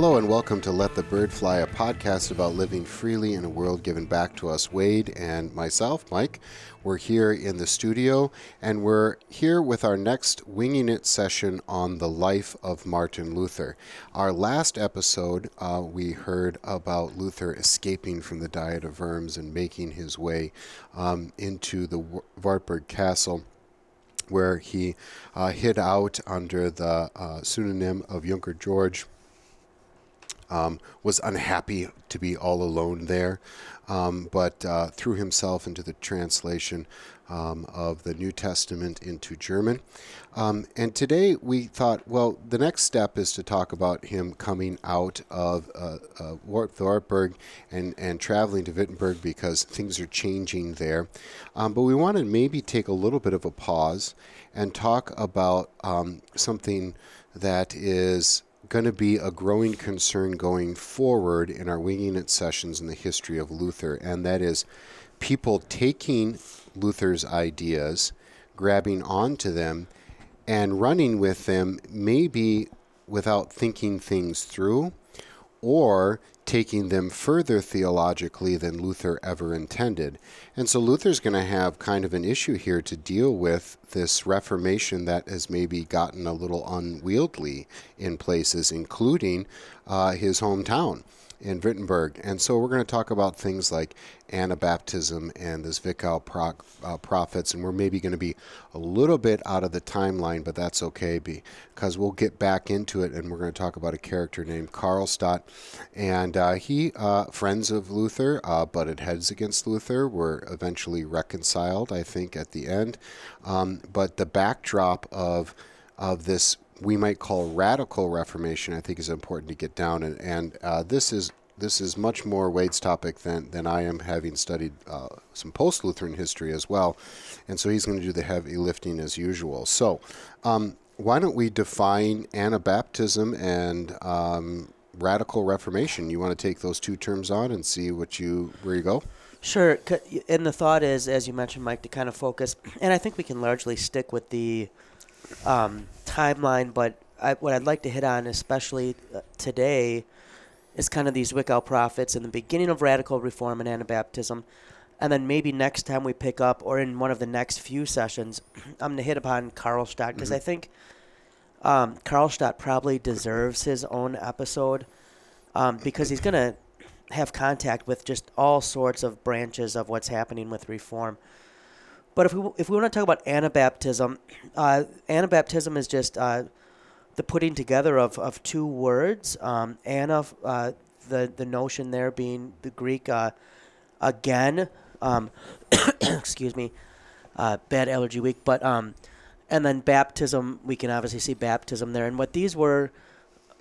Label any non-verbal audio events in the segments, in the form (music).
Hello and welcome to Let the Bird Fly, a podcast about living freely in a world given back to us. Wade and myself, Mike, we're here in the studio and we're here with our next Winging It session on the life of Martin Luther. Our last episode, uh, we heard about Luther escaping from the Diet of Worms and making his way um, into the Wartburg Castle where he uh, hid out under the uh, pseudonym of Junker George um, was unhappy to be all alone there, um, but uh, threw himself into the translation um, of the New Testament into German. Um, and today we thought, well, the next step is to talk about him coming out of uh, uh, Wartburg and, and traveling to Wittenberg because things are changing there. Um, but we want to maybe take a little bit of a pause and talk about um, something that is going to be a growing concern going forward in our Winging It sessions in the history of Luther, and that is people taking Luther's ideas, grabbing onto them, and running with them, maybe without thinking things through, or taking them further theologically than Luther ever intended. And so Luther's going to have kind of an issue here to deal with this Reformation that has maybe gotten a little unwieldy in places, including uh, his hometown in Wittenberg. And so we're going to talk about things like Anabaptism and this pro- uh, prophets, and we're maybe going to be a little bit out of the timeline, but that's okay because we'll get back into it, and we're going to talk about a character named Karlstadt, and uh, he uh, friends of Luther, uh, butted heads against Luther, were eventually reconciled, I think, at the end. Um, but the backdrop of of this we might call radical Reformation, I think is important to get down. And, and uh, this is this is much more Wade's topic than, than I am, having studied uh, some post Lutheran history as well. And so he's going to do the heavy lifting as usual. So, um, why don't we define Anabaptism and um, radical Reformation? You want to take those two terms on and see what you where you go? Sure. And the thought is, as you mentioned, Mike, to kind of focus, and I think we can largely stick with the um, timeline, but I, what I'd like to hit on, especially uh, today, is kind of these Zwickau prophets and the beginning of radical reform and Anabaptism. And then maybe next time we pick up, or in one of the next few sessions, (clears throat) I'm going to hit upon Karlstadt because mm-hmm. I think um, Karlstadt probably deserves his own episode um, because he's going to have contact with just all sorts of branches of what's happening with reform. But if we if we want to talk about Anabaptism, uh, Anabaptism is just uh, the putting together of, of two words. Um, Anna, uh, the the notion there being the Greek uh, again. Um, (coughs) excuse me, uh, bad allergy week. But um, and then baptism, we can obviously see baptism there. And what these were,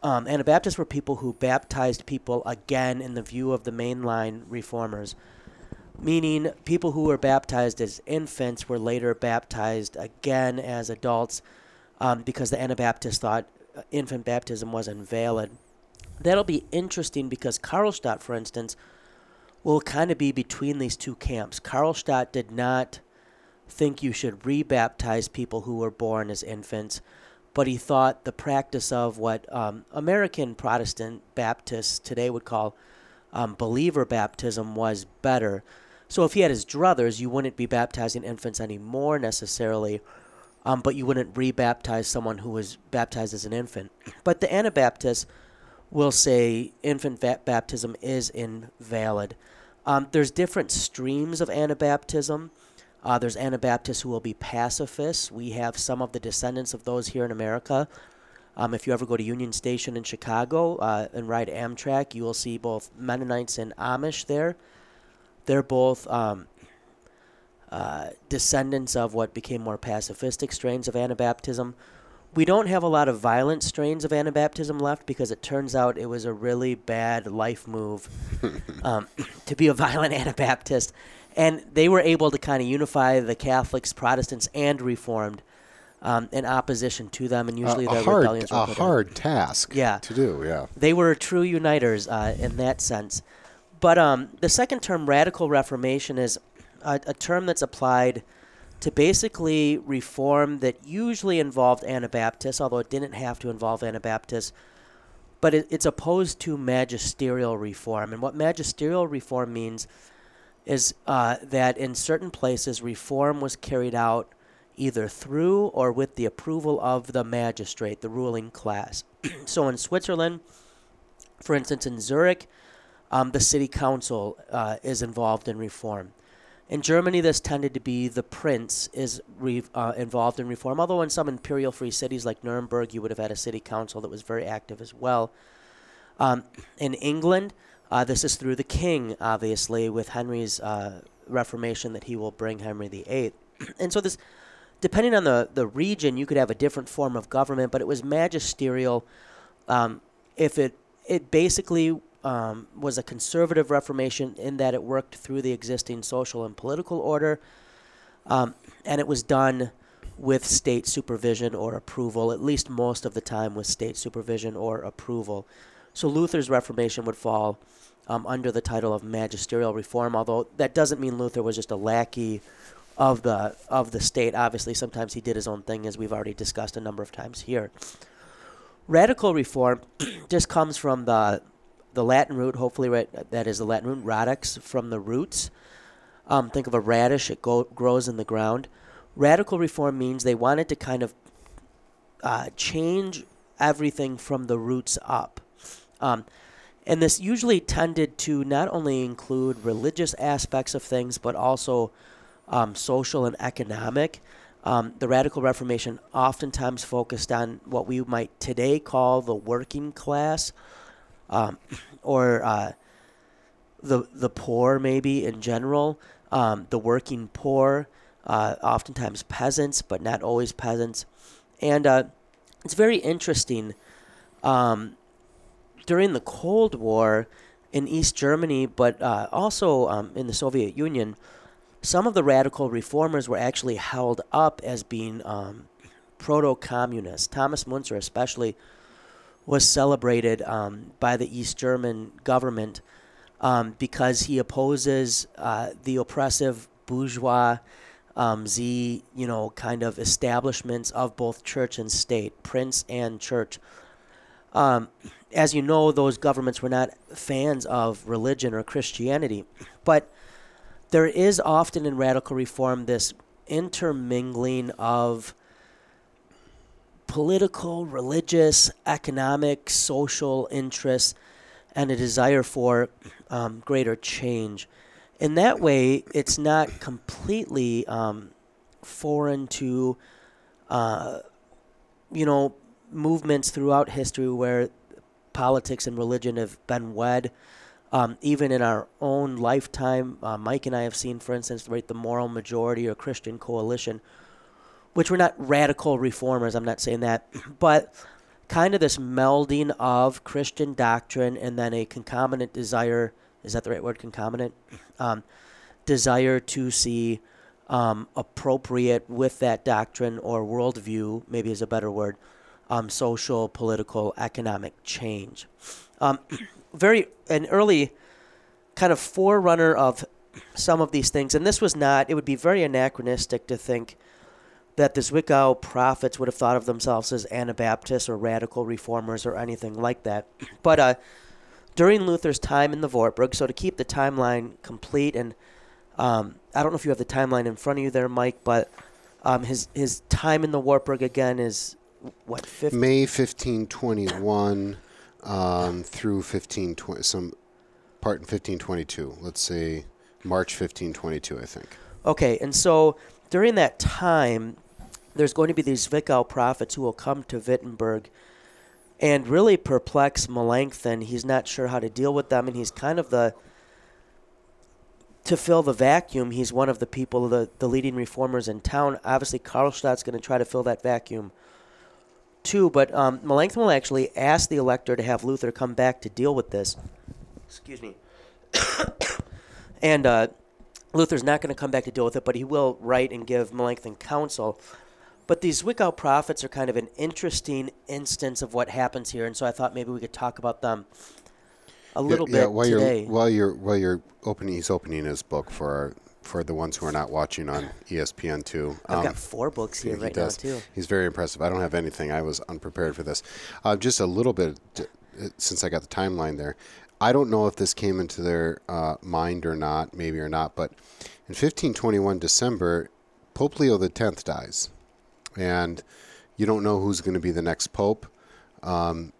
um, Anabaptists were people who baptized people again in the view of the mainline reformers meaning people who were baptized as infants were later baptized again as adults um, because the Anabaptists thought uh, infant baptism was invalid. That'll be interesting because Karlstadt, for instance, will kind of be between these two camps. Karlstadt did not think you should rebaptize people who were born as infants, but he thought the practice of what um, American Protestant Baptists today would call um, believer baptism was better. So if he had his druthers, you wouldn't be baptizing infants anymore necessarily, um, but you wouldn't rebaptize someone who was baptized as an infant. But the Anabaptists will say infant va- baptism is invalid. Um, there's different streams of Anabaptism. Uh, there's Anabaptists who will be pacifists. We have some of the descendants of those here in America. Um, if you ever go to Union Station in Chicago uh, and ride Amtrak, you will see both Mennonites and Amish there. They're both um, uh, descendants of what became more pacifistic strains of Anabaptism. We don't have a lot of violent strains of Anabaptism left because it turns out it was a really bad life move (laughs) um, (coughs) to be a violent Anabaptist. And they were able to kind of unify the Catholics, Protestants, and Reformed um, in opposition to them, and usually uh, the hard, rebellions were a hard task yeah. to do. Yeah, they were true uniters uh, in that sense. But um, the second term, radical reformation, is a, a, term that's applied to basically reform that usually involved Anabaptists, although it didn't have to involve Anabaptists. but it, it's opposed to magisterial reform. And what magisterial reform means is uh, that in certain places, reform was carried out either through or with the approval of the magistrate, the ruling class. (clears throat) so in Switzerland, for instance, in Zurich, um, the city council uh, is involved in reform. In Germany, this tended to be the prince is re- uh, involved in reform, although in some imperial free cities like Nuremberg, you would have had a city council that was very active as well. Um, in England, uh, this is through the king, obviously, with Henry's uh, reformation that he will bring Henry VIII. (clears throat) and so this, depending on the, the region, you could have a different form of government, but it was magisterial. Um, if it it basically um, was a conservative reformation in that it worked through the existing social and political order, um, and it was done with state supervision or approval, at least most of the time with state supervision or approval. So Luther's Reformation would fall um, under the title of magisterial reform, although that doesn't mean Luther was just a lackey of the of the state. Obviously, sometimes he did his own thing, as we've already discussed a number of times here. Radical reform (clears throat) just comes from the the Latin root, hopefully, right, that is the Latin root radix from the roots. Um, think of a radish; it go, grows in the ground. Radical reform means they wanted to kind of uh, change everything from the roots up. Um, and this usually tended to not only include religious aspects of things, but also um, social and economic. Um, the Radical Reformation oftentimes focused on what we might today call the working class, um, or uh, the the poor, maybe in general, um, the working poor, uh, oftentimes peasants, but not always peasants, and uh, it's very interesting. Um, during the Cold War in East Germany, but uh, also um, in the Soviet Union, some of the radical reformers were actually held up as being um, proto communist. Thomas Müntzer, especially, was celebrated um, by the East German government um, because he opposes uh, the oppressive bourgeois. Um, Z, you know, kind of establishments of both church and state, prince and church. Um, as you know, those governments were not fans of religion or Christianity. But there is often in radical reform this intermingling of political, religious, economic, social interests and a desire for um, greater change. In that way, it's not completely um, foreign to, uh, you know, movements throughout history where politics and religion have been wed. Um, even in our own lifetime, uh, Mike and I have seen, for instance, right, the Moral Majority or Christian Coalition, which were not radical reformers. I'm not saying that, (clears throat) but kind of this melding of Christian doctrine and then a concomitant desire. Is that the right word? Concomitant (clears throat) um, desire to see um, appropriate with that doctrine or worldview, maybe is a better word, um, social, political, economic change. Um, (clears throat) very an early kind of forerunner of some of these things, and this was not. It would be very anachronistic to think that the Zwickau prophets would have thought of themselves as Anabaptists or radical reformers or anything like that. (clears throat) But uh, during Luther's time in the Wartburg, so to keep the timeline complete, and um, I don't know if you have the timeline in front of you there, Mike, but um, his his time in the Wartburg again is what 50? May fifteen twenty one um, through fifteen twenty some part in fifteen twenty two. Let's say March fifteen twenty two. I think. Okay, and so during that time, there's going to be these Zwickau prophets who will come to Wittenberg and really perplex Melanchthon. He's not sure how to deal with them, and he's kind of the to fill the vacuum. He's one of the people, the the leading reformers in town. Obviously, Karlstadt's going to try to fill that vacuum too. But um, Melanchthon will actually ask the elector to have Luther come back to deal with this. Excuse me. (coughs) and uh, Luther's not going to come back to deal with it, but he will write and give Melanchthon counsel. But these Zwickau prophets are kind of an interesting instance of what happens here, and so I thought maybe we could talk about them a little yeah, bit yeah, while today. You're, while you're while you're opening, he's opening his book for our for the ones who are not watching on ESPN two. I've um, got four books here right does. now too. He's very impressive. I don't have anything. I was unprepared for this. Uh, just a little bit uh, since I got the timeline there, I don't know if this came into their uh, mind or not, maybe or not, but in 1521 December, Pope Leo X dies, and you don't know who's going to be the next pope. Um,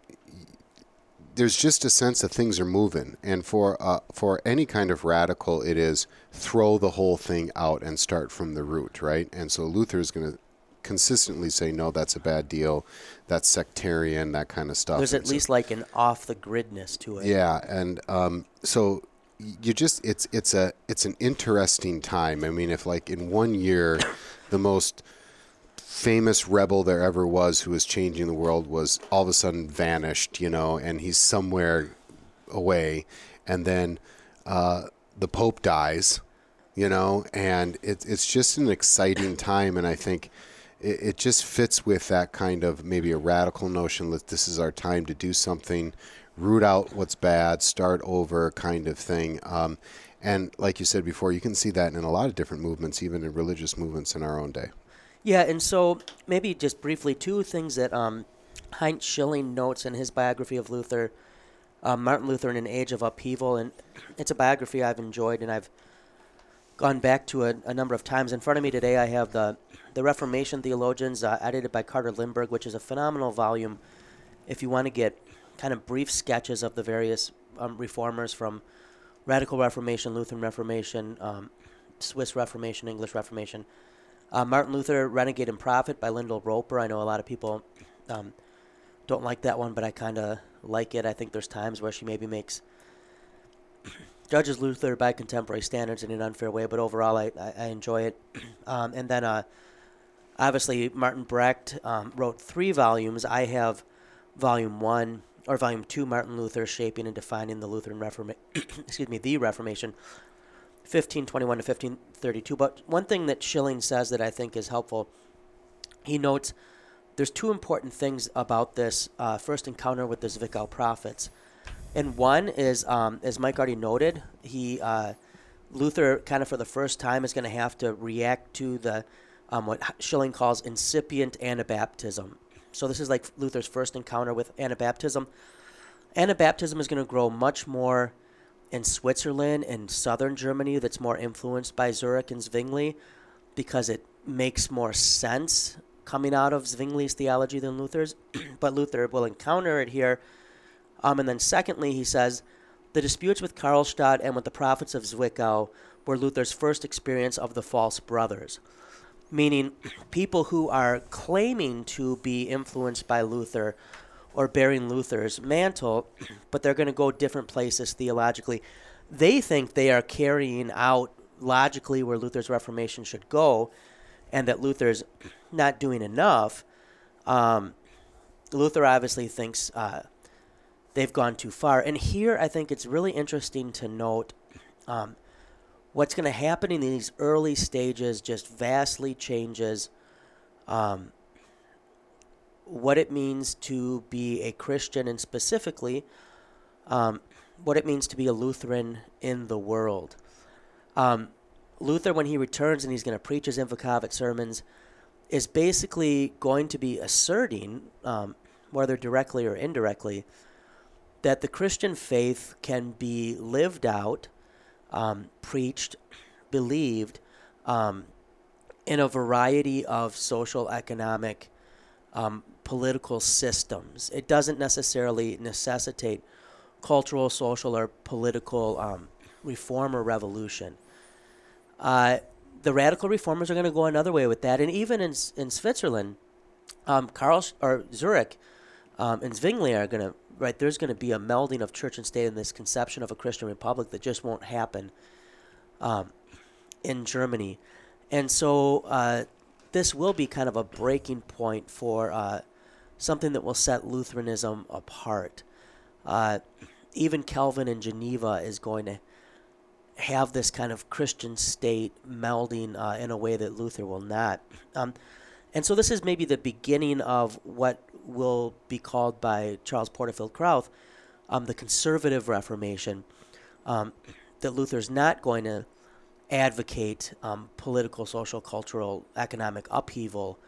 there's just a sense that things are moving, and for uh, for any kind of radical, it is throw the whole thing out and start from the root, right? And so Luther is going to consistently say, no, that's a bad deal, that's sectarian, that kind of stuff. There's And at so- least like an off the gridness to it. yeah, and um, so you just it's it's a it's an interesting time. I mean, if like in one year, the most famous rebel there ever was who was changing the world was all of a sudden vanished, you know, and he's somewhere away, and then uh, the Pope dies, you know, and it, it's just an exciting time, and I think it, it just fits with that kind of maybe a radical notion that this is our time to do something, root out what's bad, start over kind of thing. Um, and like you said before, you can see that in a lot of different movements, even in religious movements in our own day. Yeah, and so maybe just briefly, two things that um, Heinz Schilling notes in his biography of Luther, uh, Martin Luther in an Age of Upheaval, and it's a biography I've enjoyed and I've gone back to a, a number of times. In front of me today, I have the the Reformation Theologians, uh, edited by Carter Lindbergh, which is a phenomenal volume. If you want to get kind of brief sketches of the various um, reformers from Radical Reformation, Lutheran Reformation, um, Swiss Reformation, English Reformation. Uh, Martin Luther, Renegade and Prophet by Lyndall Roper. I know a lot of people um, don't like that one, but I kind of like it. I think there's times where she maybe makes (clears throat) judges Luther by contemporary standards in an unfair way, but overall I, I, I enjoy it. (clears throat) Um, and then uh, obviously Martin Brecht um, wrote three volumes. I have volume one or volume two, Martin Luther shaping and defining the Lutheran Reformation. (coughs) excuse me, the Reformation. 1521 to 1532. But one thing that Schilling says that I think is helpful, he notes there's two important things about this uh, first encounter with the Zwickau prophets. And one is, um, as Mike already noted, he uh, Luther kind of for the first time is going to have to react to the um, what Schilling calls incipient Anabaptism. So this is like Luther's first encounter with Anabaptism. Anabaptism is going to grow much more in Switzerland and southern Germany that's more influenced by Zurich and Zwingli because it makes more sense coming out of Zwingli's theology than Luther's. (clears throat) but Luther will encounter it here. Um, and then, secondly, he says the disputes with Karlstadt and with the prophets of Zwickau were Luther's first experience of the false brothers, meaning people who are claiming to be influenced by Luther or bearing Luther's mantle, but they're going to go different places theologically. They think they are carrying out logically where Luther's Reformation should go, and that Luther's not doing enough. Um, Luther obviously thinks uh, they've gone too far. And here I think it's really interesting to note um, what's going to happen in these early stages just vastly changes um, what it means to be a Christian and specifically um, what it means to be a Lutheran in the world. Um, Luther, when he returns and he's going to preach his Invocavit sermons, is basically going to be asserting, um, whether directly or indirectly, that the Christian faith can be lived out, um, preached, believed um, in a variety of social, economic, um, political systems. It doesn't necessarily necessitate cultural, social, or political um, reform or revolution. Uh, the radical reformers are going to go another way with that, and even in in Switzerland, um, Karl or Zurich um, and Zwingli are going to right. There's going to be a melding of church and state in this conception of a Christian republic that just won't happen um, in Germany, and so uh, this will be kind of a breaking point for uh, something that will set Lutheranism apart. Uh, even Calvin in Geneva is going to have this kind of Christian state melding uh, in a way that Luther will not. Um, and so this is maybe the beginning of what will be called by Charles Porterfield Krauth um, the conservative Reformation. Um, that Luther's not going to advocate um, political, social, cultural, economic upheaval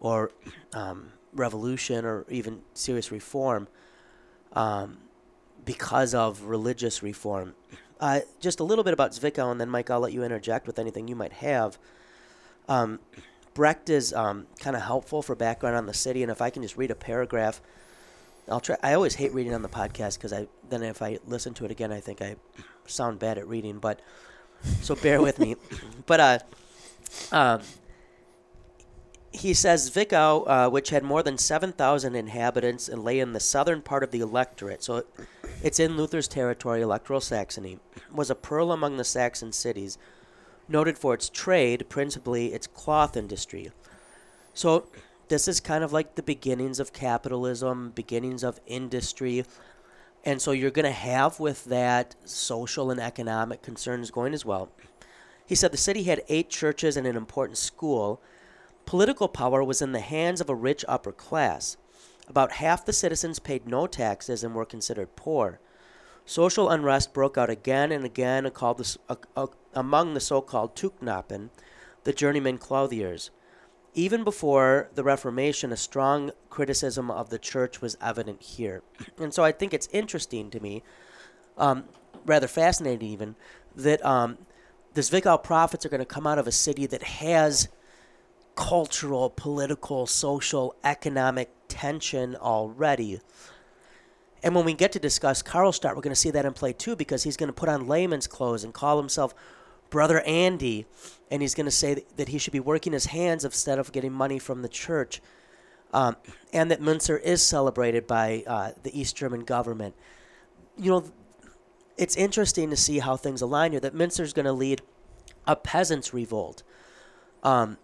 or um, revolution or even serious reform. um, because of religious reform. Uh, just a little bit about Zwickau, and then Mike, I'll let you interject with anything you might have. Brecht is um, kind of helpful for background on the city, and if I can just read a paragraph, I'll try. I always hate reading on the podcast because I then if I listen to it again, I think I sound bad at reading. But so bear with me. (laughs) But uh, um, he says Zwickau, uh, which had more than 7,000 inhabitants and lay in the southern part of the electorate, so it's in Luther's territory, electoral Saxony, was a pearl among the Saxon cities, noted for its trade, principally its cloth industry. So this is kind of like the beginnings of capitalism, beginnings of industry. And so you're going to have with that social and economic concerns going as well. He said the city had eight churches and an important school Political power was in the hands of a rich upper class. About half the citizens paid no taxes and were considered poor. Social unrest broke out again and again among the so called Tuchknappen, the journeyman clothiers. Even before the Reformation, a strong criticism of the church was evident here. And so I think it's interesting to me, um, rather fascinating even, that um, the Zwickau prophets are going to come out of a city that has cultural, political, social, economic tension already. And when we get to discuss Karlstadt, we're going to see that in play too, because he's going to put on layman's clothes and call himself Brother Andy, and he's going to say that he should be working his hands instead of getting money from the church, um, and that Müntzer is celebrated by uh, the East German government. You know, it's interesting to see how things align here. That Müntzer is going to lead a peasants' revolt. Um,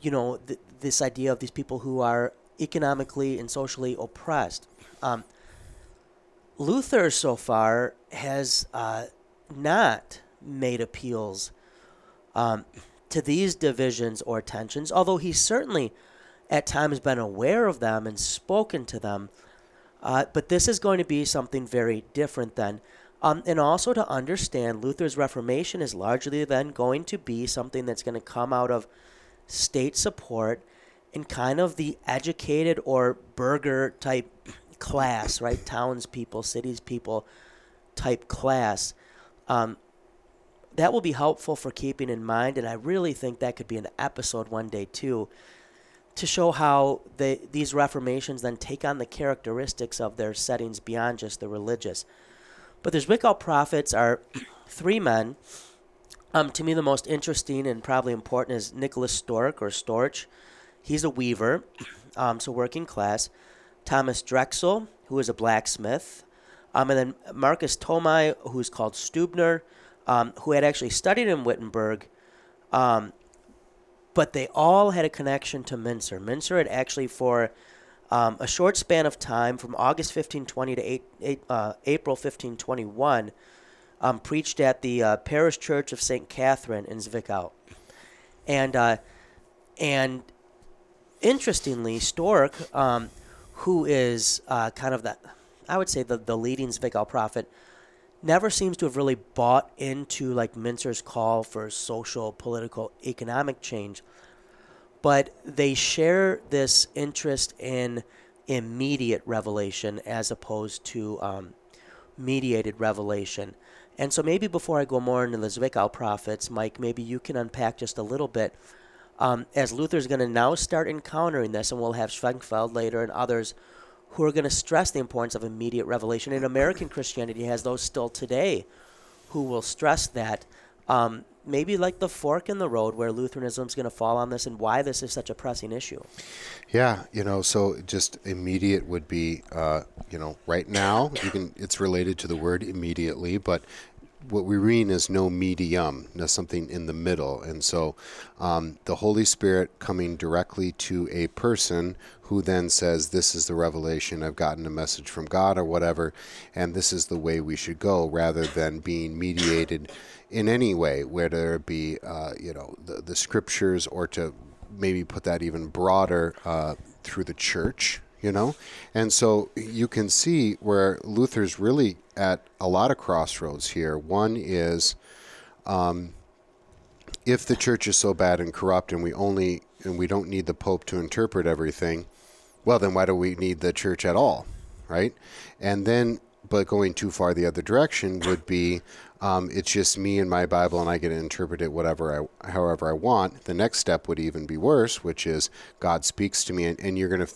you know, th- this idea of these people who are economically and socially oppressed. Um, Luther so far has uh, not made appeals um, to these divisions or tensions, although he's certainly at times been aware of them and spoken to them. Uh, but this is going to be something very different then. Um, and also to understand Luther's Reformation is largely then going to be something that's going to come out of state support in kind of the educated or burger type class, right? Townspeople, cities people type class. Um, that will be helpful for keeping in mind, and I really think that could be an episode one day too, to show how the, these reformations then take on the characteristics of their settings beyond just the religious. But the Zwickau prophets are (clears throat) three men um, to me, the most interesting and probably important is Nicholas Stork or Storch. He's a weaver, (clears throat) um, so working class. Thomas Drechsel, who is a blacksmith. Um, and then Marcus Thomai, who's called Stubner, um, who had actually studied in Wittenberg. Um, but they all had a connection to Müntzer. Müntzer had actually, for um, a short span of time, from August 1520 to eight, eight, uh, April 1521, um, preached at the uh, parish church of St. Catherine in Zwickau. And, uh, and interestingly, Stork, um, who is uh, kind of that, I would say the, the leading Zwickau prophet, never seems to have really bought into like Müntzer's call for social, political, economic change. But they share this interest in immediate revelation as opposed to um, mediated revelation. And so maybe before I go more into the Zwickau prophets, Mike, maybe you can unpack just a little bit. Um, as is going to now start encountering this, and we'll have Schwenkfeld later and others who are going to stress the importance of immediate revelation. And American Christianity has those still today who will stress that. Um, maybe like the fork in the road where Lutheranism is going to fall on this and why this is such a pressing issue. Yeah, you know, so just immediate would be, uh, you know, right now. You can. It's related to the word immediately, but what we read is no medium, no something in the middle. And so um, the Holy Spirit coming directly to a person who then says, This is the revelation, I've gotten a message from God or whatever, and this is the way we should go, rather than being mediated in any way, whether it be uh, you know the, the scriptures or to maybe put that even broader uh, through the church, you know, and so you can see where Luther's really at a lot of crossroads here. One is. Um, if the church is so bad and corrupt and we only and we don't need the pope to interpret everything well then why do we need the church at all right? And then, but going too far the other direction would be um, it's just me and my Bible, and I get to interpret it whatever I, however I want. The next step would even be worse, which is God speaks to me, and, and you're gonna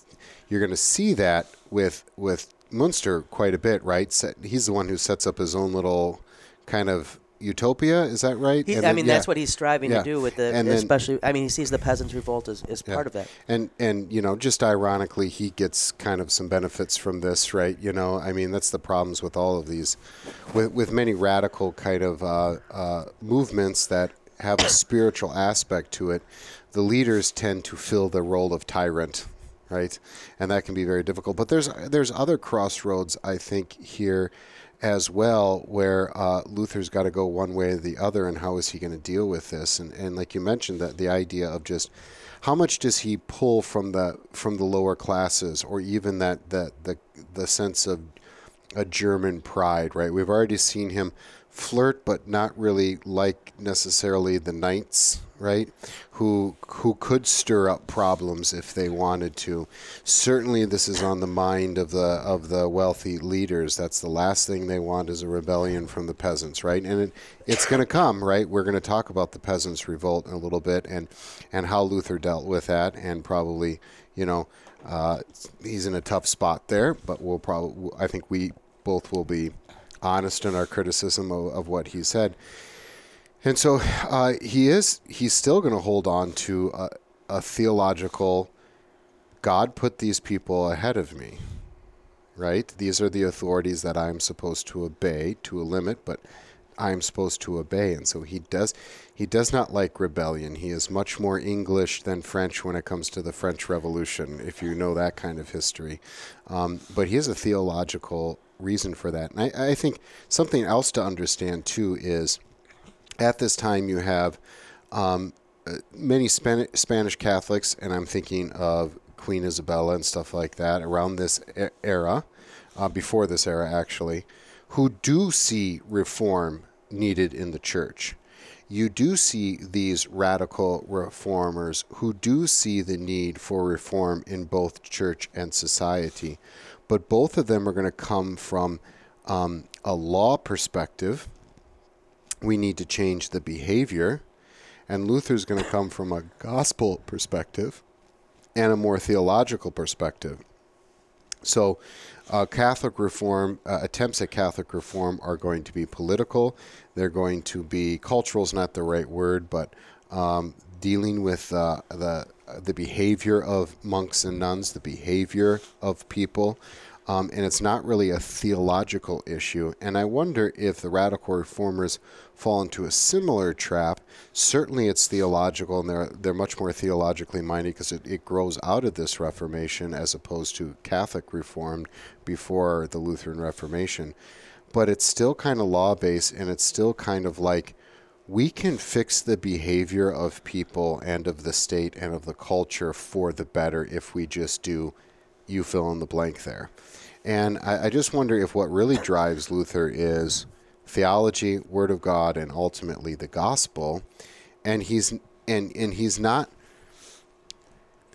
you're gonna see that with with Müntzer quite a bit, right? He's the one who sets up his own little kind of utopia. Is that right? He, I then, mean, yeah. that's what he's striving yeah. to do with the, and especially. Then, I mean, he sees the peasants' revolt as, as yeah. part of that. And and you know, just ironically, he gets kind of some benefits from this, right? You know, I mean, that's the problems with all of these, with with many radical kind of uh, uh, movements that have a spiritual aspect to it. The leaders tend to fill the role of tyrant, right? And that can be very difficult. But there's there's other crossroads I think here as well, where uh, Luther's got to go one way or the other, and how is he going to deal with this? And and like you mentioned, that the idea of just how much does he pull from the from the lower classes, or even that that the the sense of a German pride, right? We've already seen him flirt, but not really like necessarily the knights, right? Who who could stir up problems if they wanted to. Certainly, this is on the mind of the of the wealthy leaders. That's the last thing they want is a rebellion from the peasants, right? And it, it's going to come, right? We're going to talk about the peasants' revolt in a little bit and and how Luther dealt with that, and probably, you know. Uh, he's in a tough spot there, but we'll probably. I think we both will be honest in our criticism of, of what he said. And so uh, he is, he's still going to hold on to a, a theological God put these people ahead of me, right? These are the authorities that I'm supposed to obey to a limit, but I'm supposed to obey. And so he does he does not like rebellion. He is much more English than French when it comes to the French Revolution, if you know that kind of history. Um, but he has a theological reason for that. And I, I think something else to understand too is at this time you have um, uh, many Span- Spanish Catholics, and I'm thinking of Queen Isabella and stuff like that around this era, uh, before this era actually, who do see reform needed in the church. You do see these radical reformers who do see the need for reform in both church and society but both of them are going to come from um, a law perspective. We need to change the behavior. And Luther's going to come from a gospel perspective and a more theological perspective. So, uh, Catholic reform, uh, attempts at Catholic reform are going to be political. They're going to be, cultural is not the right word, but um, dealing with uh, the the behavior of monks and nuns, the behavior of people, um, and it's not really a theological issue. And I wonder if the radical reformers fall into a similar trap. Certainly, it's theological, and they're they're much more theologically minded because it, it grows out of this Reformation as opposed to Catholic Reformed before the Lutheran Reformation. But it's still kind of law based, and it's still kind of like we can fix the behavior of people and of the state and of the culture for the better if we just do you fill in the blank there. And I, I just wonder if what really drives Luther is theology, Word of God, and ultimately the gospel. And he's and and he's not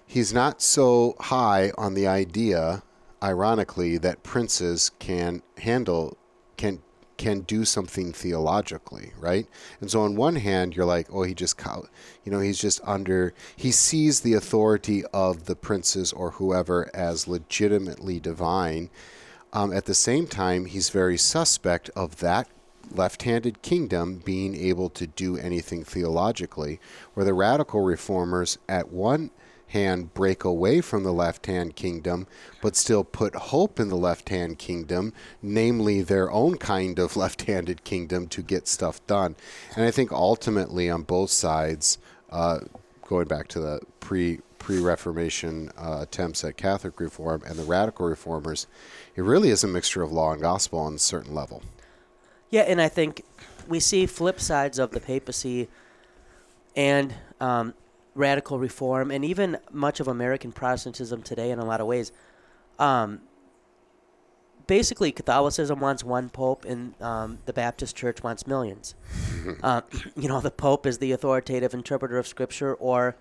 he's not so high on the idea, ironically, that princes can handle can can do something theologically, right? And so on one hand, you're like, oh, he just, you know, he's just under, he sees the authority of the princes or whoever as legitimately divine. Um, at the same time, he's very suspect of that left-handed kingdom being able to do anything theologically, where the radical reformers at one hand break away from the left hand kingdom, but still put hope in the left hand kingdom, namely their own kind of (laughs) left handed kingdom to get stuff done. And I think ultimately on both sides, uh, going back to the pre pre Reformation uh, attempts at Catholic reform and the radical reformers, it really is a mixture of law and gospel on a certain level. Yeah, and I think we see flip sides of the papacy and um, radical reform and even much of American Protestantism today in a lot of ways. Um, basically, Catholicism wants one pope, and um, the Baptist Church wants millions. (laughs) uh, (clears throat) you know, the pope is the authoritative interpreter of Scripture, or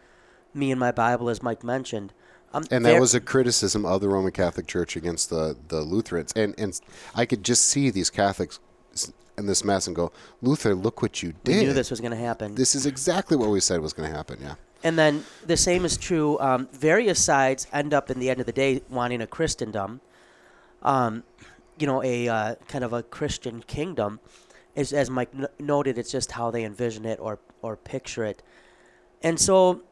me and my Bible, as Mike mentioned. Um, And that was a criticism of the Roman Catholic Church against the, the Lutherans. And and I could just see these Catholics in this mess and go, Luther, look what you we did. knew this was going to happen. This is exactly what we said was going to happen. Yeah. And then the same is true. Um, various sides end up, in the end of the day, wanting a Christendom, um, you know, a uh, kind of a Christian kingdom. Is as Mike n- noted, it's just how they envision it or or picture it. And so,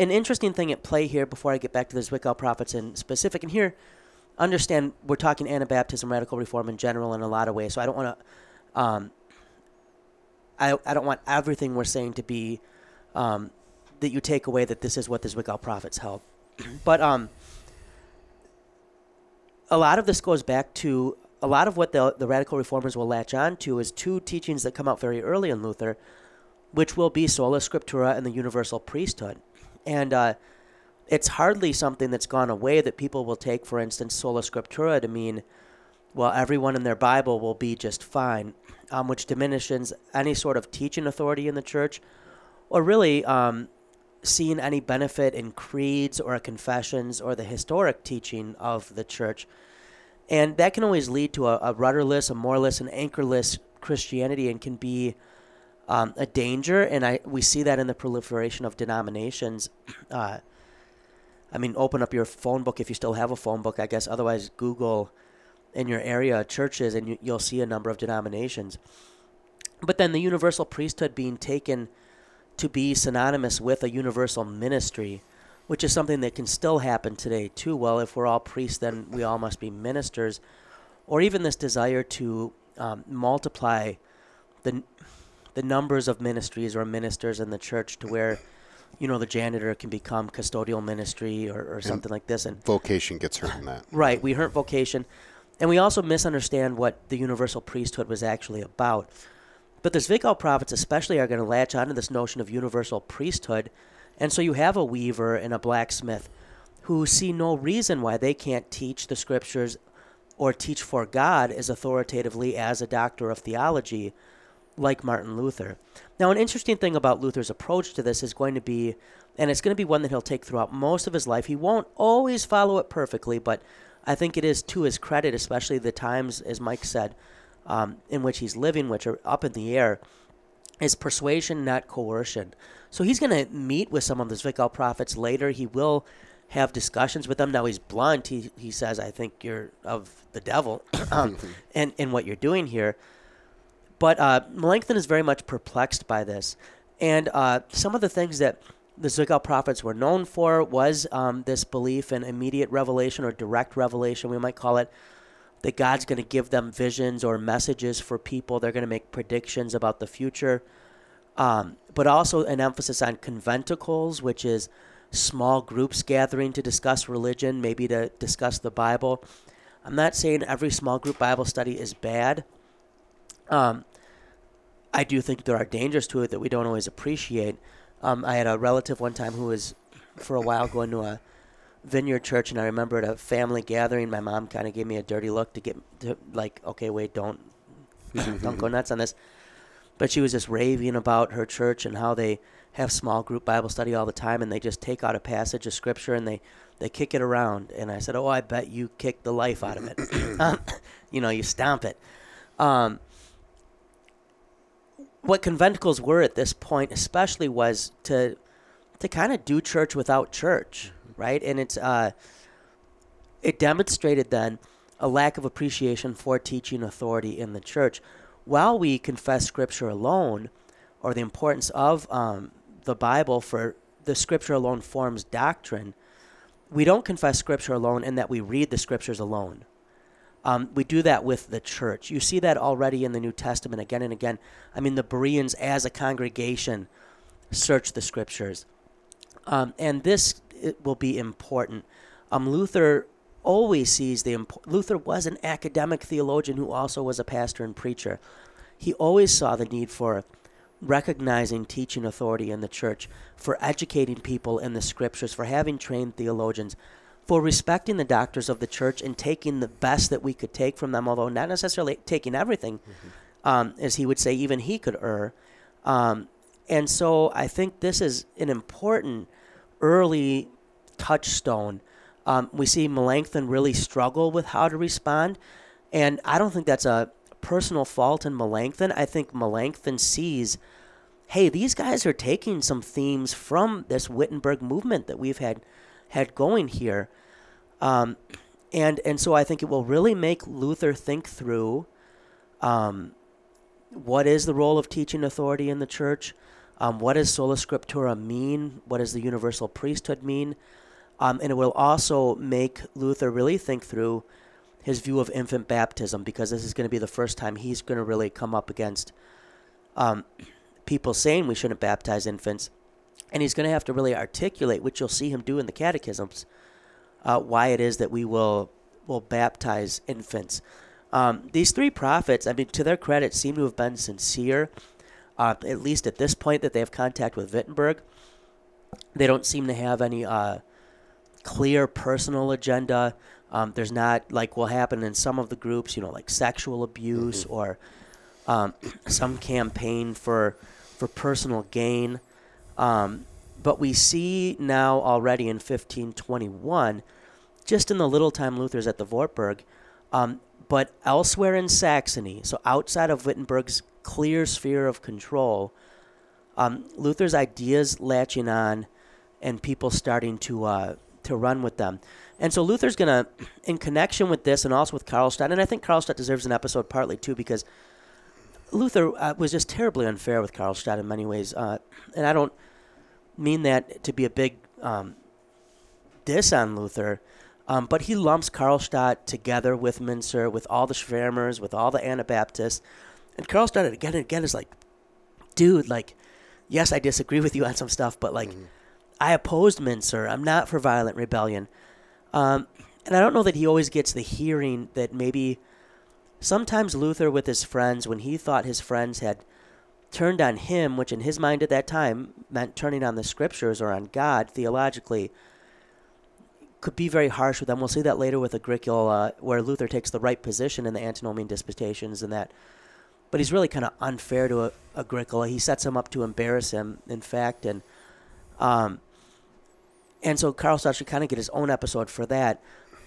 an interesting thing at play here, before I get back to the Zwickau prophets in specific, and here, understand we're talking Anabaptism, radical reform in general, in a lot of ways. So I don't want to. Um, I, I don't want everything we're saying to be um, that you take away that this is what the Zwickau prophets held. (clears throat) but um, a lot of this goes back to a lot of what the, the radical reformers will latch on to is two teachings that come out very early in Luther, which will be sola scriptura and the universal priesthood. And uh, it's hardly something that's gone away that people will take, for instance, sola scriptura to mean, well, everyone in their Bible will be just fine, um, which diminishes any sort of teaching authority in the church, or really um, seeing any benefit in creeds or confessions or the historic teaching of the church. And that can always lead to a, a rudderless, a moreless, and anchorless Christianity and can be um, a danger. And I we see that in the proliferation of denominations. (clears throat) Uh, I mean, open up your phone book if you still have a phone book, I guess. Otherwise, Google in your area churches and you, you'll see a number of denominations. But then the universal priesthood being taken to be synonymous with a universal ministry, which is something that can still happen today too. Well, if we're all priests, then we all must be ministers, or even this desire to um, multiply the the numbers of ministries or ministers in the church to where you know the janitor can become custodial ministry or, or something like this and Vocation gets hurt in that. Right. We hurt vocation. And we also misunderstand what the universal priesthood was actually about. But the Zwickau prophets, especially, are going to latch onto this notion of universal priesthood. And so you have a weaver and a blacksmith who see no reason why they can't teach the scriptures or teach for God as authoritatively as a doctor of theology like Martin Luther. Now, an interesting thing about Luther's approach to this is going to be, and it's going to be one that he'll take throughout most of his life. He won't always follow it perfectly, but I think it is to his credit, especially the times, as Mike said, um, in which he's living, which are up in the air, is persuasion, not coercion. So he's going to meet with some of the Zwickau prophets later. He will have discussions with them. Now he's blunt. He, he says, I think you're of the devil (coughs) um, (coughs) and, and what you're doing here. But uh, Melanchthon is very much perplexed by this. And uh, some of the things that the Zwickau prophets were known for was um, this belief in immediate revelation or direct revelation, we might call it, that God's going to give them visions or messages for people. They're going to make predictions about the future. Um, but also an emphasis on conventicles, which is small groups gathering to discuss religion, maybe to discuss the Bible. I'm not saying every small group Bible study is bad. Um, I do think there are dangers to it that we don't always appreciate. Um, I had a relative one time who was, for a while, going to a vineyard church, and I remember at a family gathering, my mom kind of gave me a dirty look to get to like, okay, wait, don't (laughs) don't go nuts on this. But she was just raving about her church and how they have small group Bible study all the time, and they just take out a passage of scripture and they they kick it around. And I said, oh, I bet you kick the life out of it. (coughs) um, (laughs) you know, you stomp it. Um, what conventicles were at this point, especially, was to to kind of do church without church, right? And it's uh, it demonstrated then a lack of appreciation for teaching authority in the church. While we confess Scripture alone, or the importance of um, the Bible for the Scripture alone forms doctrine, we don't confess Scripture alone in that we read the Scriptures alone. Um, we do that with the church. You see that already in the New Testament again and again. I mean, the Bereans as a congregation search the Scriptures. Um, and this it will be important. Um, Luther always sees the imp- Luther was an academic theologian who also was a pastor and preacher. He always saw the need for recognizing teaching authority in the church, for educating people in the scriptures, for having trained theologians, for respecting the doctors of the church and taking the best that we could take from them, although not necessarily taking everything, um, as he would say, even he could err. Um, and so I think this is an important early touchstone Um, we see Melanchthon really struggle with how to respond, and I don't think that's a personal fault in Melanchthon. I think Melanchthon sees, hey, these guys are taking some themes from this Wittenberg movement that we've had had going here, um, and and so I think it will really make Luther think through. Um, what is the role of teaching authority in the church? Um, what does sola scriptura mean? What does the universal priesthood mean? Um, and it will also make Luther really think through his view of infant baptism because this is going to be the first time he's going to really come up against um, people saying we shouldn't baptize infants. And he's going to have to really articulate, which you'll see him do in the catechisms, uh, why it is that we will will baptize infants. Um, these three prophets, I mean, to their credit, seem to have been sincere, uh, at least at this point that they have contact with Wittenberg. They don't seem to have any uh, clear personal agenda. Um, there's not like will happen in some of the groups, you know, like sexual abuse mm-hmm. or um, (clears throat) some campaign for for personal gain. Um, but we see now already in 1521, just in the little time Luther's at the Wartburg, um, but elsewhere in Saxony, so outside of Wittenberg's clear sphere of control, um, Luther's ideas latching on and people starting to uh, to run with them. And so Luther's going to, in connection with this and also with Karlstadt, and I think Karlstadt deserves an episode partly too because Luther uh, was just terribly unfair with Karlstadt in many ways. Uh, and I don't mean that to be a big um, diss on Luther. Um, but he lumps Karlstadt together with Müntzer, with all the Schwärmers, with all the Anabaptists. And Karlstadt again and again is like, dude, like, yes, I disagree with you on some stuff, but like, mm-hmm. I opposed Müntzer. I'm not for violent rebellion. Um, and I don't know that he always gets the hearing that maybe sometimes Luther with his friends, when he thought his friends had turned on him, which in his mind at that time meant turning on the scriptures or on God theologically, could be very harsh with them. We'll see that later with Agricola, where Luther takes the right position in the antinomian disputations and that. But he's really kind of unfair to Agricola. He sets him up to embarrass him, in fact, and um, and so Karlstadt should kind of get his own episode for that.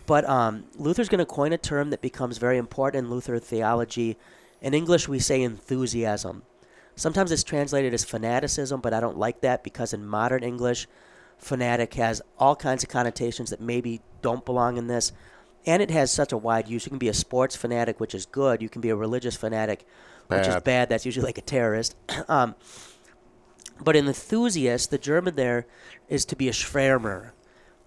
But um, Luther's going to coin a term that becomes very important in Luther theology. In English, we say enthusiasm. Sometimes it's translated as fanaticism, but I don't like that because in modern English, fanatic has all kinds of connotations that maybe don't belong in this. And it has such a wide use. You can be a sports fanatic, which is good. You can be a religious fanatic, bad. which is bad. That's usually like a terrorist. (clears throat) um, but an enthusiast, the German there is to be a Schwärmer.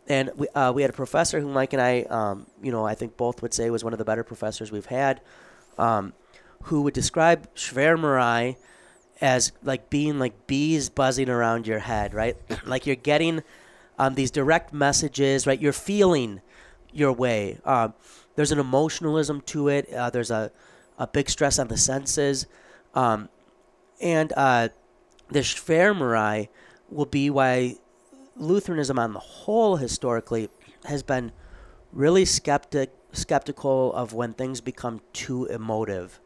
And we, uh, we had a professor who Mike and I, um, you know, I think both would say was one of the better professors we've had, um, who would describe Schwärmerei as like being like bees buzzing around your head, right? (coughs) like you're getting um, these direct messages, right? You're feeling your way. Um, there's an emotionalism to it. Uh, there's a, a big stress on the senses. Um, and uh, the Schwärmerei will be why Lutheranism on the whole historically has been really skeptic skeptical of when things become too emotive,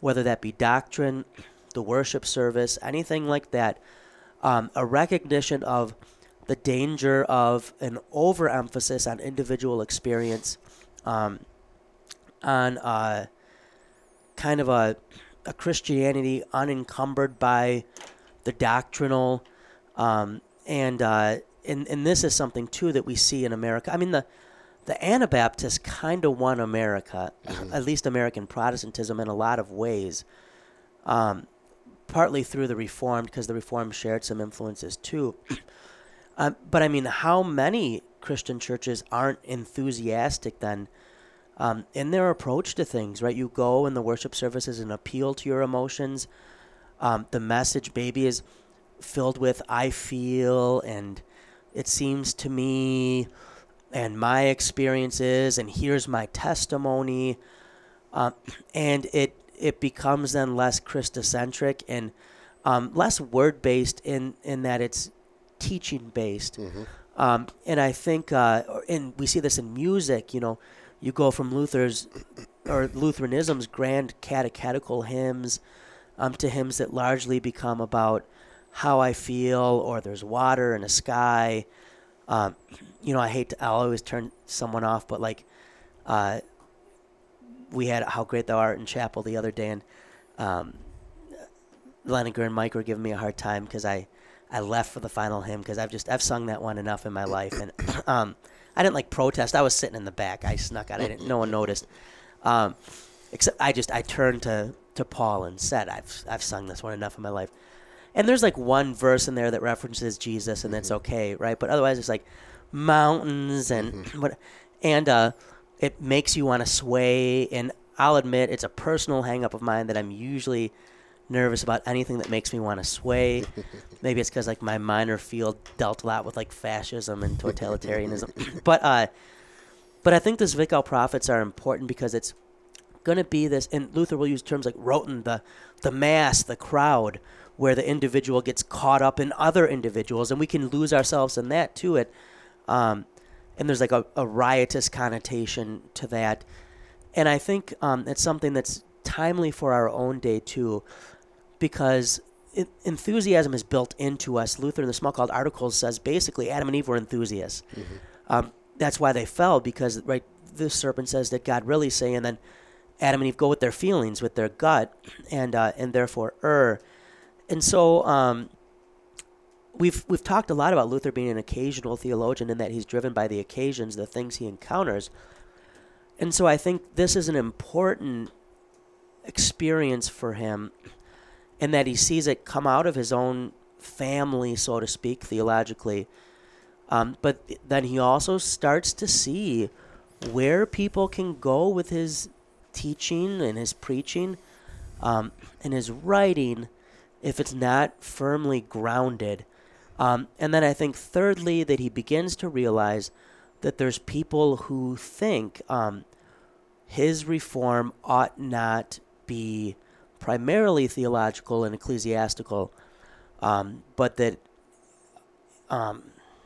whether that be doctrine, the worship service, anything like that, um, a recognition of the danger of an overemphasis on individual experience, um, on uh, kind of a, a Christianity unencumbered by the doctrinal, um, and uh, and and this is something too that we see in America. I mean the the Anabaptists kind of won America, mm-hmm. at least American Protestantism, in a lot of ways. Um, partly through the Reformed, because the Reformed shared some influences too. (clears throat) um, but I mean, how many Christian churches aren't enthusiastic then um, in their approach to things, right? You go in the worship services and appeal to your emotions. Um, the message, baby, is filled with "I feel" and "It seems to me," and my experiences, and here's my testimony, um, (clears throat) and it it becomes then less Christocentric and um, less word based in in that it's teaching based. Mm-hmm. Um, and I think, uh, and we see this in music. You know, you go from Luther's or Lutheranism's grand catechetical hymns um, to hymns that largely become about how I feel, or there's water and a sky. Um, you know, I hate to, I'll always turn someone off, but like, uh, we had How Great Thou Art in chapel the other day, and um, Leniger and Mike were giving me a hard time because I, I left for the final hymn because I've just I've sung that one enough in my life, and (clears throat) um, I didn't like protest. I was sitting in the back. I snuck out. I didn't. No one noticed. Um, except I just I turned to to Paul and said, "I've I've sung this one enough in my life." And there's like one verse in there that references Jesus, and that's Mm-hmm. okay, right? But otherwise, it's like mountains and Mm-hmm. what, and uh, it makes you want to sway. And I'll admit, it's a personal hangup of mine that I'm usually nervous about anything that makes me want to sway. (laughs) Maybe it's because like my minor field dealt a lot with like fascism and totalitarianism. (laughs) but uh, but I think the Zwickau prophets are important because it's going to be this, and Luther will use terms like roten, the the mass, the crowd, where the individual gets caught up in other individuals, and we can lose ourselves in that too. It, um, and there's like a, a riotous connotation to that, and I think um, it's something that's timely for our own day too, because it, enthusiasm is built into us. Luther in the Smalcald Articles says basically Adam and Eve were enthusiasts. Um, that's why they fell because right the serpent says that God really say, and then Adam and Eve go with their feelings, with their gut, and uh, and therefore err. And so um, we've we've talked a lot about Luther being an occasional theologian, and that he's driven by the occasions, the things he encounters. And so I think this is an important experience for him, in that he sees it come out of his own family, so to speak, theologically. Um, but then he also starts to see where people can go with his teaching and his preaching um, and his writing if it's not firmly grounded. Um, and then I think, thirdly, that he begins to realize that there's people who think um, his reform ought not be primarily theological and ecclesiastical, um, but that um,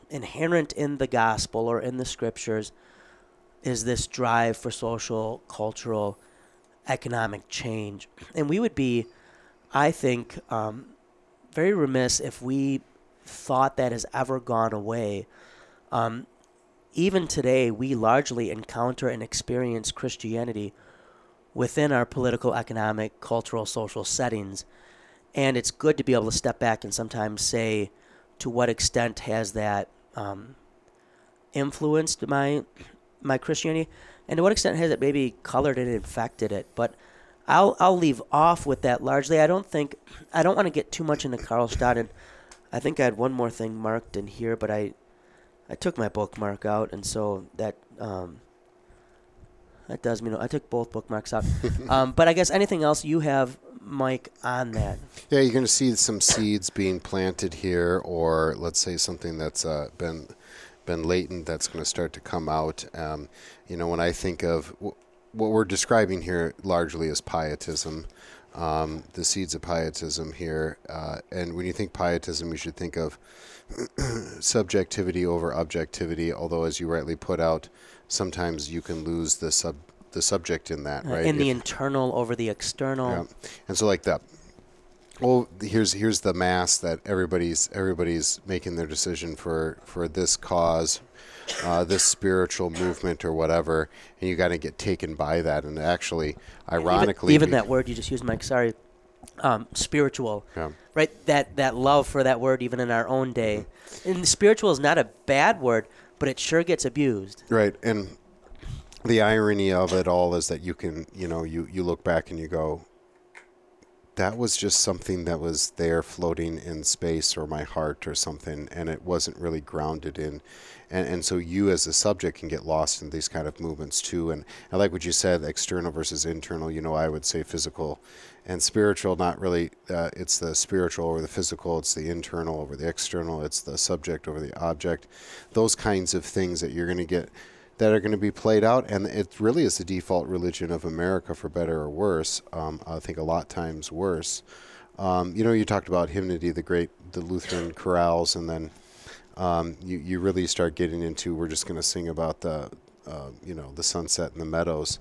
inherent in the gospel or in the scriptures is this drive for social, cultural, economic change. And we would be, I think, um, very remiss if we thought that has ever gone away. Um, even today, we largely encounter and experience Christianity within our political, economic, cultural, social settings. And it's good to be able to step back and sometimes say, to what extent has that um, influenced my my Christianity, and to what extent has it maybe colored and infected it? But I'll I'll leave off with that largely. I don't think I don't want to get too much into Karlstadt, and I think I had one more thing marked in here, but I I took my bookmark out, and so that um, that does mean I took both bookmarks out. um, but I guess anything else you have, Mike, on that? Yeah, you're going to see some seeds being planted here, or let's say something that's uh, been been latent that's going to start to come out. Um, you know, when I think of w- what we're describing here, largely as pietism, um, the seeds of pietism here, uh, and when you think pietism, you should think of (clears throat) subjectivity over objectivity. Although, as you rightly put out, sometimes you can lose the sub the subject in that, Uh, right? in the If- internal over the external. yeah. And so like that. Well, here's here's the mass that everybody's everybody's making their decision for for this cause, uh, this spiritual movement or whatever, and you got to get taken by that. And actually, ironically, even, be- that word you just used, Mike. Sorry, um, spiritual. Yeah. Right. That that love for that word, even in our own day, and spiritual is not a bad word, but it sure gets abused. Right, and the irony of it all is that you can, you know, you you look back and you go, that was just something that was there floating in space or my heart or something, and it wasn't really grounded in, and and so you as a subject can get lost in these kind of movements too. And I like what you said, external versus internal. You know, I would say physical and spiritual. Not really. Uh, it's the spiritual over the physical. It's the internal over the external. It's the subject over the object. Those kinds of things that you're going to get that are going to be played out, and it really is the default religion of America, for better or worse. Um, I think a lot times worse. Um, you know, you talked about hymnody, the great, the Lutheran chorales, and then um, you you really start getting into we're just going to sing about the, uh, you know, the sunset and the meadows.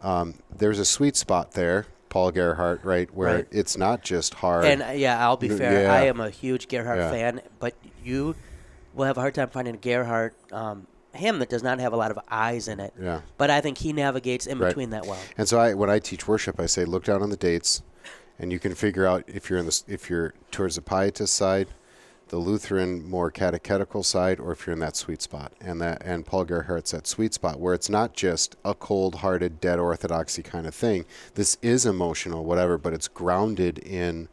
Um, there's a sweet spot there, Paul Gerhardt, right, where Right. it's not just hard. And uh, yeah, I'll be fair. yeah. I am a huge Gerhardt Yeah. fan, but you will have a hard time finding a Gerhardt um, hymn that does not have a lot of eyes in it. Yeah. But I think he navigates in Right. between that well. And so I, when I teach worship, I say look down on the dates, and you can figure out if you're in the if you're towards the pietist side, the Lutheran more catechetical side, or if you're in that sweet spot. And that and Paul Gerhardt's that sweet spot where it's not just a cold-hearted, dead orthodoxy kind of thing. This is emotional, whatever, but it's grounded in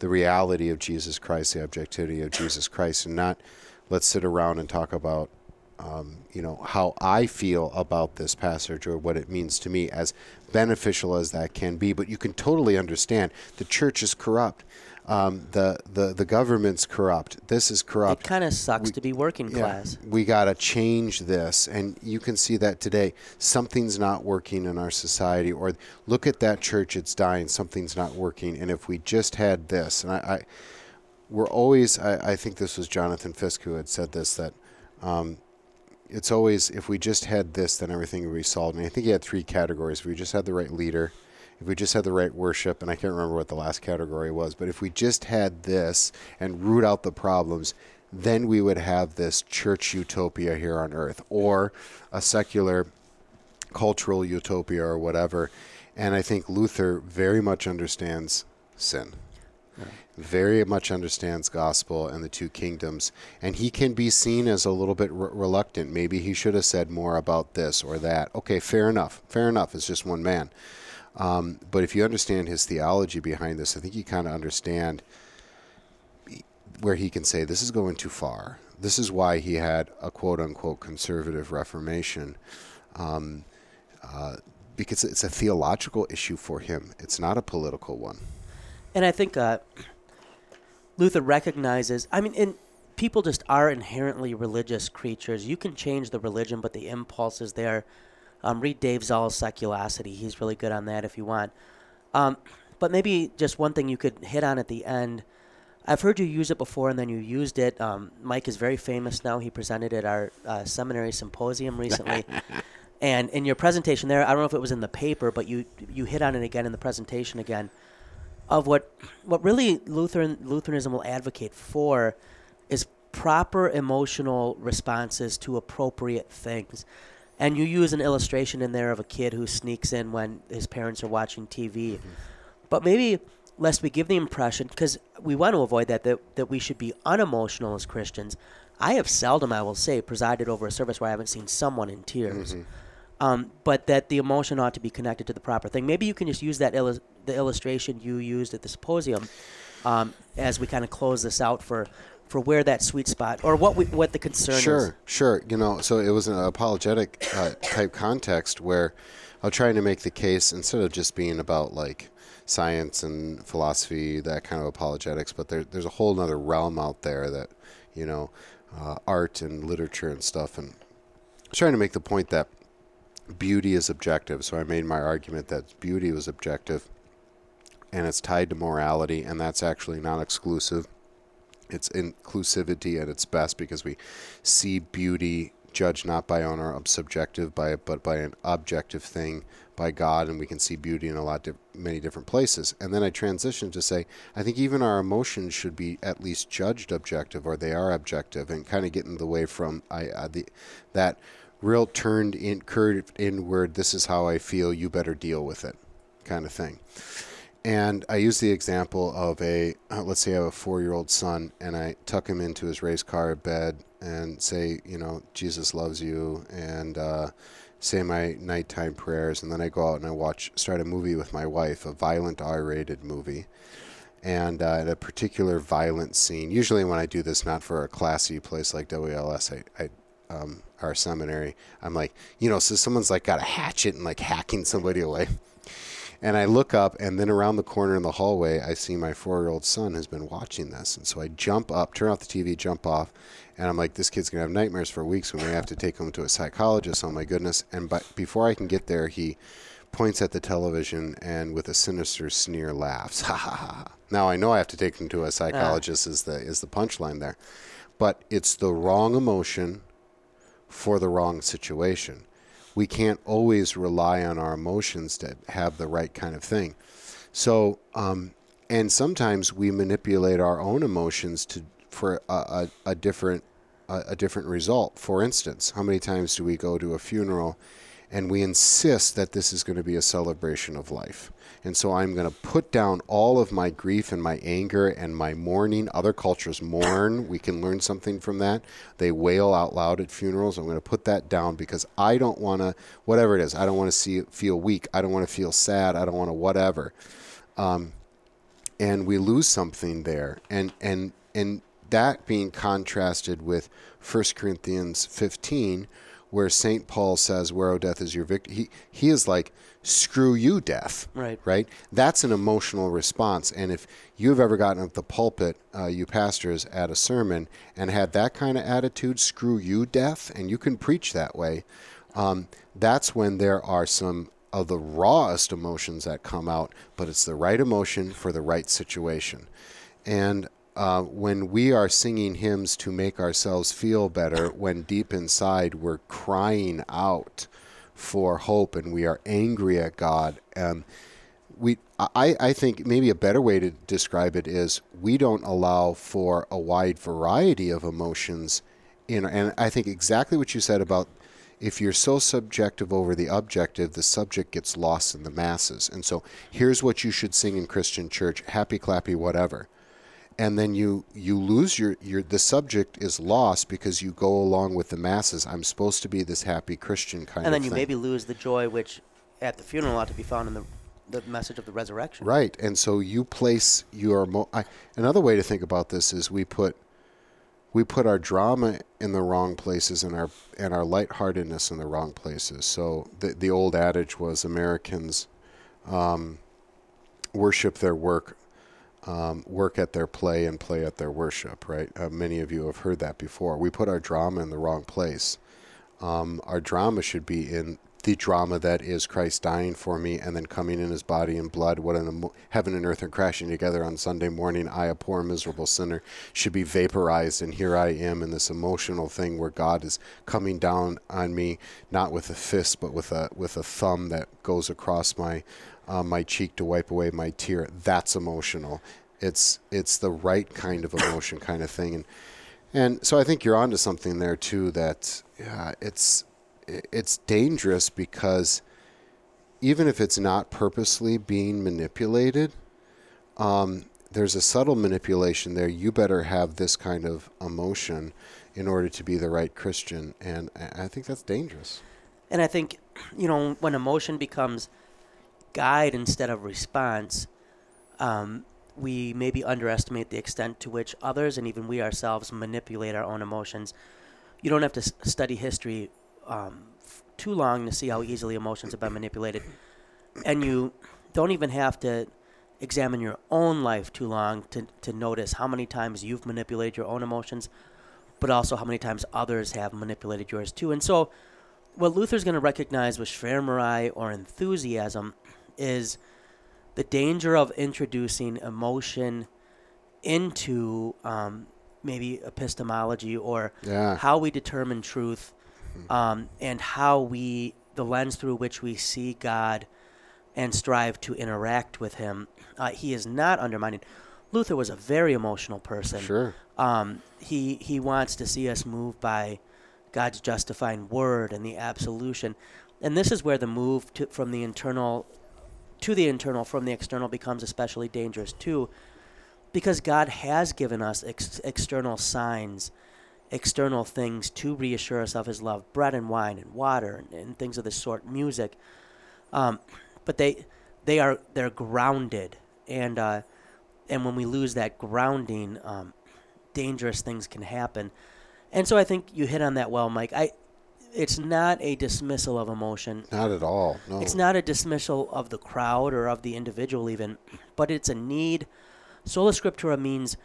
the reality of Jesus Christ, the objectivity of Jesus Christ, and not let's sit around and talk about um, you know how I feel about this passage or what it means to me, as beneficial as that can be. But you can totally understand the church is corrupt, um, the the the government's corrupt. This is corrupt. It kind of sucks to be working class. We got to change this. And you can see that today. Something's not working in our society. Or look at that church, it's dying. Something's not working. And if we just had this, and I, I we're always, I, I think this was Jonathan Fisk who had said this, that um, it's always, if we just had this, then everything would be solved. And I think he had three categories. If we just had the right leader, if we just had the right worship, and I can't remember what the last category was, but if we just had this and root out the problems, then we would have this church utopia here on earth or a secular cultural utopia or whatever. And I think Luther very much understands sin. Very much understands gospel and the two kingdoms, and he can be seen as a little bit re- reluctant. Maybe he should have said more about this or that. Okay, fair enough. Fair enough. It's just one man. Um, but if you understand his theology behind this, I think you kind of understand where he can say this is going too far. This is why he had a quote unquote conservative Reformation, um, uh, because it's a theological issue for him. It's not a political one. And I think uh, Luther recognizes. I mean, and people just are inherently religious creatures. You can change the religion, but the impulse is there. Um, read Dave Zahl's Seculosity. He's really good on that if you want. Um, but maybe just one thing you could hit on at the end. I've heard you use it before, and then you used it. Um, Mike is very famous now. He presented at our uh, seminary symposium recently. (laughs) and in your presentation there, I don't know if it was in the paper, but you you hit on it again in the presentation again of what what really Lutheran Lutheranism will advocate for is proper emotional responses to appropriate things. And you use an illustration in there of a kid who sneaks in when his parents are watching TV. Mm-hmm. But maybe lest we give the impression because we want to avoid that, that that we should be unemotional as Christians. I have seldom, I will say, presided over a service where I haven't seen someone in tears. Mm-hmm. Um, but that the emotion ought to be connected to the proper thing. Maybe you can just use that the illustration you used at the symposium um, as we kind of close this out for for where that sweet spot or what we, what the concern is. Sure, sure. You know, so it was an apologetic uh, type context where I'm trying to make the case instead of just being about like science and philosophy, that kind of apologetics, but there, there's a whole other realm out there that, you know, uh, art and literature and stuff. And I was trying to make the point that beauty is objective. So I made my argument that beauty was objective and it's tied to morality, and that's actually not exclusive it's inclusivity at its best because we see beauty judged not by our subjective by but by an objective thing by God and we can see beauty in a lot of many different places and then I transitioned to say I think even our emotions should be at least judged objective or they are objective and kind of get in the way from I uh, the that real turned in curved inward this is how I feel you better deal with it kind of thing and I use the example of a, uh, let's say I have a four year old son and I tuck him into his race car bed and say, you know, Jesus loves you and uh, say my nighttime prayers. And then I go out and I watch, start a movie with my wife, a violent R rated movie. And uh, at a particular violent scene, usually when I do this, not for a classy place like WLS, I, I um, our seminary, I'm like, you know, so someone's like got a hatchet and like hacking somebody away. And I look up, and then around the corner in the hallway, I see my four year old son has been watching this. And so I jump up, turn off the TV, jump off, and I'm like, this kid's going to have nightmares for weeks when we have to take him to a psychologist. Oh my goodness. And but before I can get there, he points at the television and with a sinister sneer laughs. (laughs) Ha ha ha. Now I know I have to take him to a psychologist, is, the, is the punchline there. But it's the wrong emotion for the wrong situation we can't always rely on our emotions to have the right kind of thing. So, um, and sometimes we manipulate our own emotions to for a, a, a different a, a different result. For instance, how many times do we go to a funeral and we insist that this is going to be a celebration of life? And so I'm going to put down all of my grief and my anger and my mourning. Other cultures mourn. We can learn something from that. They wail out loud at funerals. I'm going to put that down because I don't want to, whatever it is, I don't want to see feel weak. I don't want to feel sad. I don't want to whatever. Um, and we lose something there. And and and that being contrasted with 1 Corinthians 15, where St. Paul says, Where, O death, is your victory? He, he is like, Screw you, death. Right. Right? That's an emotional response. And if you've ever gotten up the pulpit, uh, you pastors, at a sermon and had that kind of attitude, screw you, death, and you can preach that way, um, that's when there are some of the rawest emotions that come out, but it's the right emotion for the right situation. And uh, when we are singing hymns to make ourselves feel better, when deep inside we're crying out for hope and we are angry at God, um, we I, I think maybe a better way to describe it is we don't allow for a wide variety of emotions in and I think exactly what you said about if you're so subjective over the objective, the subject gets lost in the masses. And so here's what you should sing in Christian church, happy clappy whatever and then you you lose your your the subject is lost because you go along with the masses. I'm supposed to be this happy Christian kind and of And then you thing. maybe lose the joy which at the funeral ought to be found in the the message of the resurrection. Right, and so you place your mo- I, another way to think about this is we put we put our drama in the wrong places and our and our lightheartedness in the wrong places. So the the old adage was Americans um, worship their work um, work at their play and play at their worship, right? Uh, many of you have heard that before. We put our drama in the wrong place. Um, our drama should be in the drama that is Christ dying for me and then coming in his body and blood. What an heaven and earth are crashing together on Sunday morning. I, a poor, miserable sinner, should be vaporized, and here I am in this emotional thing where God is coming down on me, not with a fist, but with a with a thumb that goes across my uh, my cheek to wipe away my tear. That's emotional. It's it's the right kind of emotion, kind of thing, and and so I think you're onto something there too. That yeah, it's it's dangerous because even if it's not purposely being manipulated, um, there's a subtle manipulation there. You better have this kind of emotion in order to be the right Christian, and I think that's dangerous. And I think, (clears throat) you know, when emotion becomes guide instead of response, um, we maybe underestimate the extent to which others and even we ourselves manipulate our own emotions. You don't have to study history um, f- too long to see how easily emotions have been manipulated. And you don't even have to examine your own life too long to, to notice how many times you've manipulated your own emotions, but also how many times others have manipulated yours too. And so, what Luther's going to recognize with Schwärmerei or enthusiasm is the danger of introducing emotion into um, maybe epistemology or Yeah. how we determine truth um, and how we the lens through which we see God and strive to interact with Him. Uh, he is not undermining. Luther was a very emotional person. Sure. Um, he he wants to see us move by God's justifying word and the absolution, and this is where the move to, from the internal to the internal from the external becomes especially dangerous too, because God has given us ex- external signs, external things to reassure us of His love, bread and wine and water and, and things of this sort, music, um, but they they are they're grounded and uh, and when we lose that grounding, um, dangerous things can happen. And so I think you hit on that well, Mike. I it's not a dismissal of emotion. Not at all. No. It's not a dismissal of the crowd or of the individual even, but it's a need. Sola scriptura means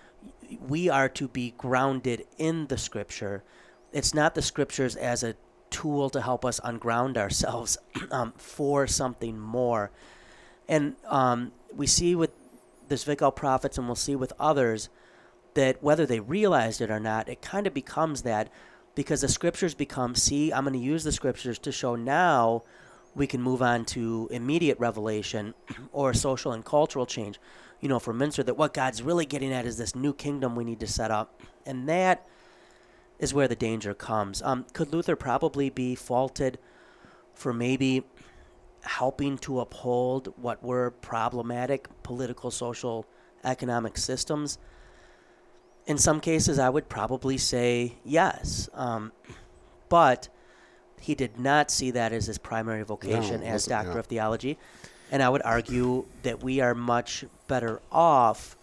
we are to be grounded in the scripture. It's not the scriptures as a tool to help us unground ourselves (clears throat) um, for something more. And um, we see with the Zwickau prophets, and we'll see with others, that whether they realized it or not, it kind of becomes that because the scriptures become see, I'm going to use the scriptures to show now we can move on to immediate revelation (clears throat) or social and cultural change. You know, for Müntzer, that what God's really getting at is this new kingdom we need to set up. And that is where the danger comes. Um, could Luther probably be faulted for maybe helping to uphold what were problematic political, social, economic systems? In some cases, I would probably say yes. Um, but he did not see that as his primary vocation No, as Doctor yeah. of Theology. And I would argue that we are much better off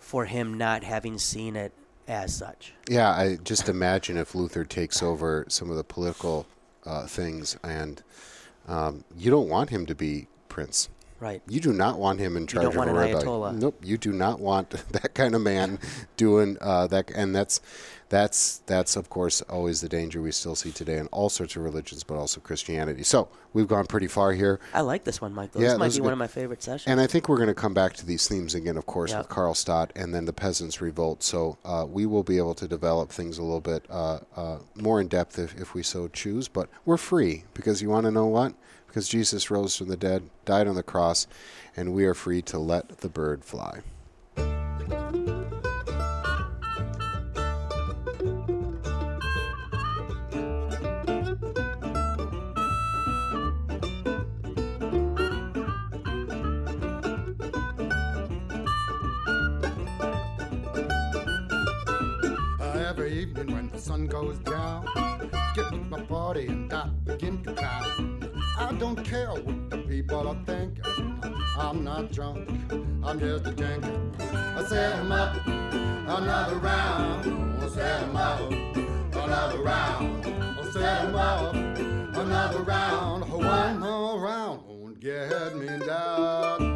for him not having seen it as such. Yeah, I just imagine if Luther takes over some of the political uh, things, and um, you don't want him to be prince. Right. You do not want him in charge of a rebellion. Nope, you do not want (laughs) that kind of man doing uh, that. And that's that's that's of course always the danger we still see today in all sorts of religions, but also Christianity. So we've gone pretty far here. I like this one, Michael. Yeah, this might be one of my favorite sessions. And I think we're going to come back to these themes again, of course, Yeah. with Karlstadt and then the Peasants' Revolt. So uh, we will be able to develop things a little bit uh, uh, more in depth if, if we so choose. But we're free because you want to know what? Because Jesus rose from the dead, died on the cross, and we are free to let the bird fly. Every evening when the sun goes down, get with my party and I begin to clown. I don't care what the people are thinking. I'm not drunk, I'm just a drinking. I set 'em up another round. I set 'em up another round. I set 'em up another round. One more round won't get me down.